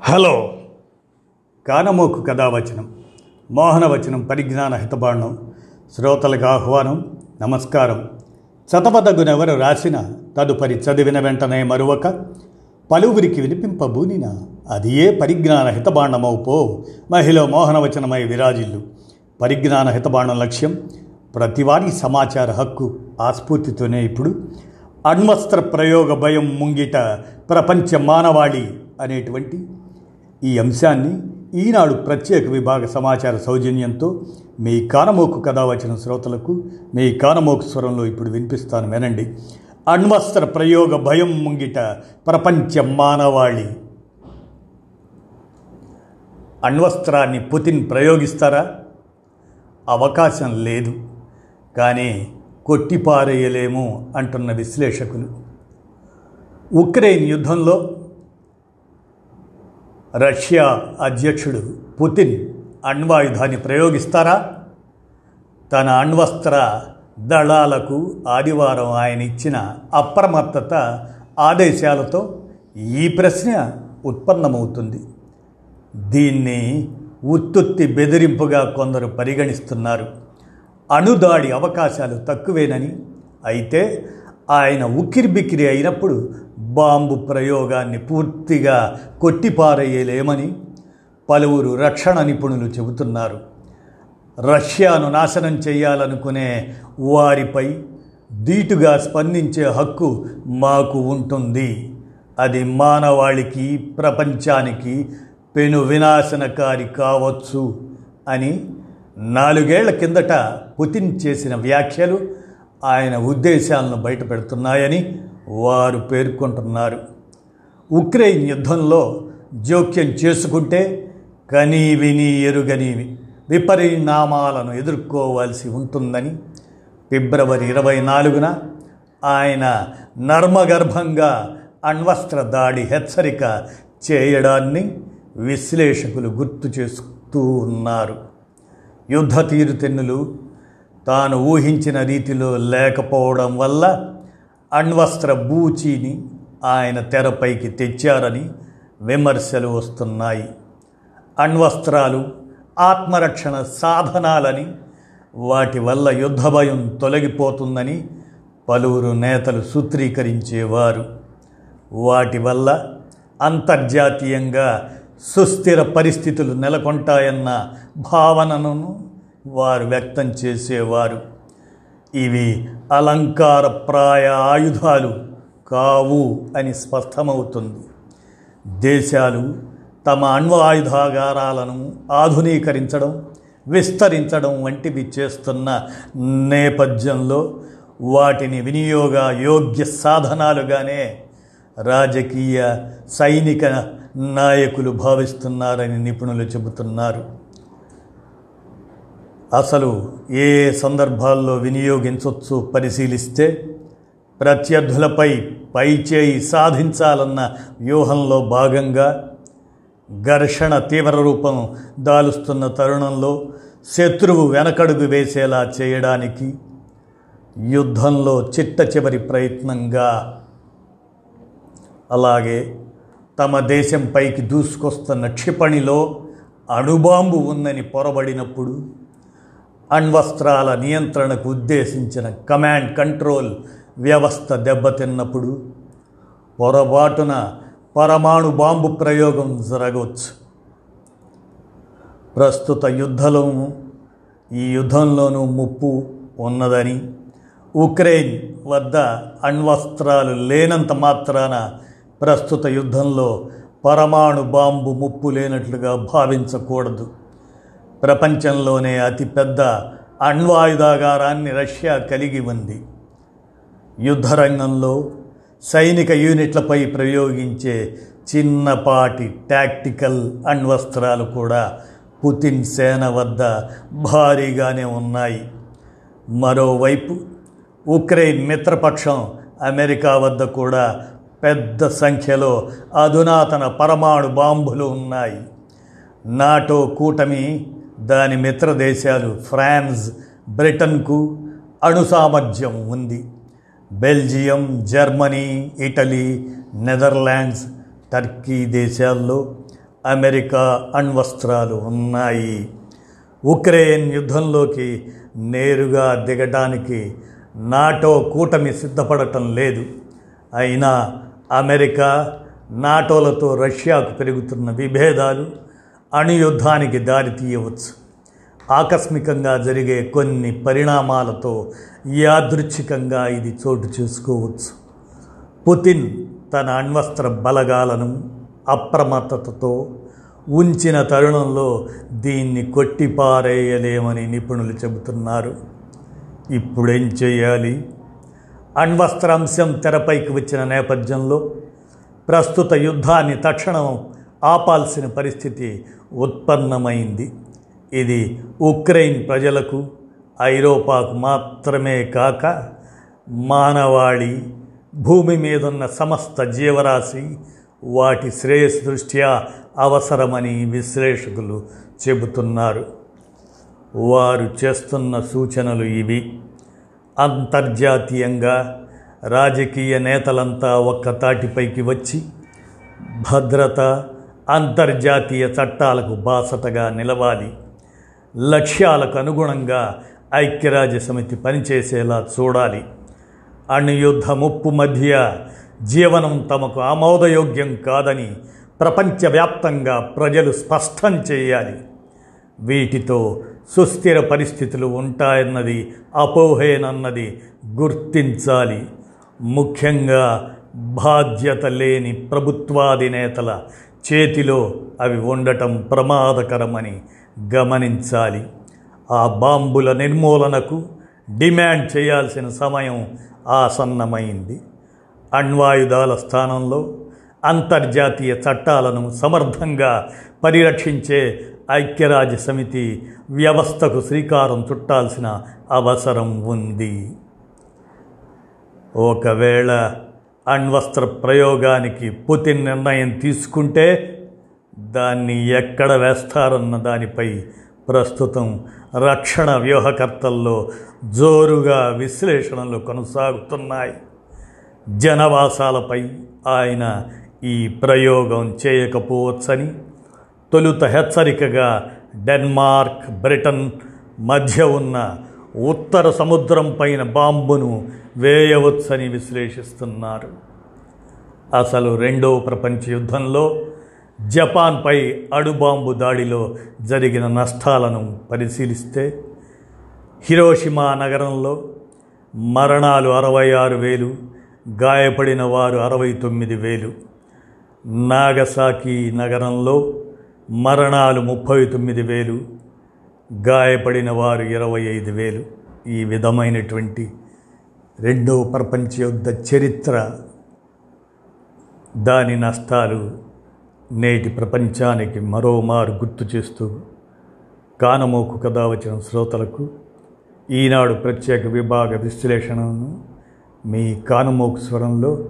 Hello. కానమోకు కథావచనం మోహనవచనం పరిజ్ఞాన హితబాణం శ్రోతలకు ఆహ్వానం నమస్కారం. చతపదగునెవరు రాసిన తదుపరి చదివిన వెంటనే మరువక పలువురికి వినిపింపబూనిన అది ఏ పరిజ్ఞాన హితబాండమవుపో మహిళ మోహనవచనమై విరాజిల్లు. పరిజ్ఞాన హితబాండం లక్ష్యం ప్రతివారీ సమాచార హక్కు ఆస్ఫూర్తితోనే ఇప్పుడు. అణ్వస్త్ర ప్రయోగ భయం ముంగిట ప్రపంచ మానవాళి అనేటువంటి ఈ అంశాన్ని ఈనాడు ప్రత్యేక విభాగ సమాచార సౌజన్యంతో మీ కానమోకు కథ వచ్చిన శ్రోతలకు మీ కానమోకు స్వరంలో ఇప్పుడు వినిపిస్తాను వినండి. అణ్వస్త్ర ప్రయోగ భయం ముంగిట ప్రపంచ మానవాళి. అణ్వస్త్రాన్ని పుతిన్ ప్రయోగిస్తారా? అవకాశం లేదు. కానీ కొట్టిపారేయలేము అంటున్న విశ్లేషకులు. ఉక్రెయిన్ యుద్ధంలో రష్యా అధ్యక్షుడు పుతిన్ అణ్వాయుధాన్ని ప్రయోగిస్తారా? తన అణ్వస్త్ర దళాలకు ఆదివారం ఆయన ఇచ్చిన అప్రమత్తత ఆదేశాలతో ఈ ప్రశ్న ఉత్పన్నమవుతుంది. దీన్ని ఉత్తుత్తి బెదిరింపుగా కొందరు పరిగణిస్తున్నారు. అణుదాడి అవకాశాలు తక్కువేనని అయితే ఆయన ఉక్కిరిబిక్కిరి అయినప్పుడు బాంబు ప్రయోగాన్ని పూర్తిగా కొట్టిపారేయలేమని పలువురు రక్షణ నిపుణులు చెబుతున్నారు. రష్యాను నాశనం చేయాలనుకునే వారిపై ధీటుగా స్పందించే హక్కు మాకు ఉంటుంది. అది మానవాళికి ప్రపంచానికి పెను వినాశనకారి కావచ్చు అని నాలుగేళ్ళ కిందట పుతిన్ చేసిన వ్యాఖ్యలు ఆయన ఉద్దేశాలను బయటపెడుతున్నాయని వారు పేర్కొంటున్నారు. ఉక్రెయిన్ యుద్ధంలో జోక్యం చేసుకుంటే కనీ విని ఎరుగని విపరిణామాలను ఎదుర్కోవాల్సి ఉంటుందని ఫిబ్రవరి ఇరవై నాలుగున ఆయన నర్మగర్భంగా అణ్వస్త్ర దాడి హెచ్చరిక చేయడాన్ని విశ్లేషకులు గుర్తు చేస్తూ ఉన్నారు. యుద్ధ తీరుతెన్నులు తాను ఊహించిన రీతిలో లేకపోవడం వల్ల అణ్వస్త్ర బూచీని ఆయన తెరపైకి తెచ్చారని విమర్శలు వస్తున్నాయి. అణ్వస్త్రాలు ఆత్మరక్షణ సాధనాలని వాటి వల్ల యుద్ధ భయం తొలగిపోతుందని పలువురు నేతలు సూత్రీకరించేవారు. వాటి వల్ల అంతర్జాతీయంగా సుస్థిర పరిస్థితులు నెలకొంటాయన్న భావనను వారు వ్యక్తం చేసేవారు. ఇవి అలంకారప్రాయ ఆయుధాలు కావు అని స్పష్టమవుతుంది. దేశాలు తమ అణ్వాయుధాగారాలను ఆధునీకరించడం విస్తరించడం వంటివి చేస్తున్న నేపథ్యంలో వాటిని వినియోగ యోగ్య సాధనాలుగానే రాజకీయ సైనిక నాయకులు భావిస్తున్నారని నిపుణులు చెబుతున్నారు. అసలు ఏ సందర్భాల్లో వినియోగించవచ్చు పరిశీలిస్తే ప్రత్యర్థులపై పైచేయి సాధించాలన్న వ్యూహంలో భాగంగా ఘర్షణ తీవ్ర రూపం దాలుస్తున్న తరుణంలో శత్రువు వెనకడుగు వేసేలా చేయడానికి యుద్ధంలో చిట్ట చివరి ప్రయత్నంగా అలాగే తమ దేశంపైకి దూసుకొస్తున్న క్షిపణిలో అణుబాంబు ఉందని పొరబడినప్పుడు అణ్వస్త్రాల నియంత్రణకు ఉద్దేశించిన కమాండ్ కంట్రోల్ వ్యవస్థ దెబ్బతిన్నప్పుడు పొరపాటున పరమాణు బాంబు ప్రయోగం జరగవచ్చు. ప్రస్తుత యుద్ధంలోనూ ఈ యుద్ధంలోనూ ముప్పు ఉన్నదని ఉక్రెయిన్ వద్ద అణ్వస్త్రాలు లేనంత మాత్రాన ప్రస్తుత యుద్ధంలో పరమాణు బాంబు ముప్పు లేనట్లుగా భావించకూడదు. ప్రపంచంలోనే అతిపెద్ద అణ్వాయుధాగారాన్ని రష్యా కలిగి ఉంది. యుద్ధరంగంలో సైనిక యూనిట్లపై ప్రయోగించే చిన్నపాటి టాక్టికల్ అణ్వస్త్రాలు కూడా పుతిన్ సేన వద్ద భారీగానే ఉన్నాయి. మరోవైపు ఉక్రెయిన్ మిత్రపక్షం అమెరికా వద్ద కూడా పెద్ద సంఖ్యలో అధునాతన పరమాణు బాంబులు ఉన్నాయి. నాటో కూటమి దాని మిత్ర దేశాలు ఫ్రాన్స్ బ్రిటన్కు అణు సామర్థ్యం ఉంది. Belgium Germany Italy Netherlands Turkey దేశాల్లో అమెరికా అణ్వస్త్రాలు ఉన్నాయి. ఉక్రెయిన్ యుద్ధంలోకి నేరుగా దిగడానికి నాటో కూటమి సిద్ధపడటం లేదు. అయినా అమెరికా నాటోలతో రష్యాకు పెరుగుతున్న విభేదాలు అణుయుద్ధానికి దారితీయవచ్చు ఆకస్మికంగా జరిగే కొన్ని పరిణామాలతో యాదృచ్ఛికంగా ఇది చోటు చేసుకోవచ్చు. పుతిన్ తన అణ్వస్త్ర బలగాలను అప్రమత్తతతో ఉంచిన తరుణంలో దీన్ని కొట్టిపారేయలేమని నిపుణులు చెబుతున్నారు. ఇప్పుడేం చేయాలి? అణ్వస్త్ర అంశం తెరపైకి వచ్చిన నేపథ్యంలో ప్రస్తుత యుద్ధాన్ని తక్షణం ఆపాల్సిన పరిస్థితి ఉత్పన్నమైంది. ఇది ఉక్రెయిన్ ప్రజలకు ఐరోపాకు మాత్రమే కాక మానవాళి భూమి మీదున్న సమస్త జీవరాశి వాటి శ్రేయస్ దృష్ట్యా అవసరమని విశ్లేషకులు చెబుతున్నారు. వారు చేస్తున్న సూచనలు ఇవి. అంతర్జాతీయంగా రాజకీయ నేతలంతా ఒక్క తాటిపైకి వచ్చి భద్రత అంతర్జాతీయ చట్టాలకు బాసటగా నిలవాలి. లక్ష్యాలకు అనుగుణంగా ఐక్యరాజ్య సమితి పనిచేసేలా చూడాలి. అణుయుద్ధ ముప్పు మధ్య జీవనం తమకు ఆమోదయోగ్యం కాదని ప్రపంచవ్యాప్తంగా ప్రజలు స్పష్టం చేయాలి. వీటితో సుస్థిర పరిస్థితులు ఉంటాయన్నది అపోహేనన్నది గుర్తించాలి. ముఖ్యంగా బాధ్యత లేని ప్రభుత్వాధినేతల చేతిలో అవి ఉండటం ప్రమాదకరమని గమనించాలి. ఆ బాంబుల నిర్మూలనకు డిమాండ్ చేయాల్సిన సమయం ఆసన్నమైంది. అణ్వాయుధాల స్థానంలో అంతర్జాతీయ చట్టాలను సమర్థంగా పరిరక్షించే ఐక్యరాజ్య సమితి వ్యవస్థకు శ్రీకారం చుట్టాల్సిన అవసరం ఉంది. ఒకవేళ అణ్వస్త్ర ప్రయోగానికి పుతిన్ నిర్ణయం తీసుకుంటే దాన్ని ఎక్కడ వేస్తారన్న దానిపై ప్రస్తుతం రక్షణ వ్యూహకర్తల్లో జోరుగా విశ్లేషణలు కొనసాగుతున్నాయి. జనవాసాలపై ఆయన ఈ ప్రయోగం చేయకపోవచ్చని తొలుత హెచ్చరికగా డెన్మార్క్ బ్రిటన్ మధ్య ఉన్న ఉత్తర సముద్రం పైన బాంబును వేయవచ్చని విశ్లేషిస్తున్నారు. అసలు రెండవ ప్రపంచ యుద్ధంలో జపాన్పై అడుబాంబు దాడిలో జరిగిన నష్టాలను పరిశీలిస్తే హిరోషిమా నగరంలో మరణాలు అరవై ఆరు వేలు గాయపడిన వారు అరవై తొమ్మిది వేలు. నాగసాకి నగరంలో మరణాలు ముప్పై తొమ్మిది వేలు గాయపడిన వారు ఇరవై ఐదు వేలు. ఈ విధమైనటువంటి రెండవ ప్రపంచ యుద్ధ చరిత్ర దాని నష్టాలు నేటి ప్రపంచానికి మరోమారు గుర్తు చేస్తూ కానమోకు కథ వచ్చిన శ్రోతలకు ఈనాడు ప్రత్యేక విభాగ విశ్లేషణను మీ కానమోకు స్వరంలో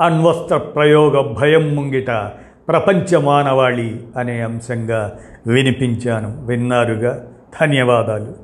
అణ్వస్త్ర ప్రయోగ భయం ముంగిట ప్రపంచ మానవాళి అనే అంశంగా వినిపించాను. విన్నారుగా. ధన్యవాదాలు.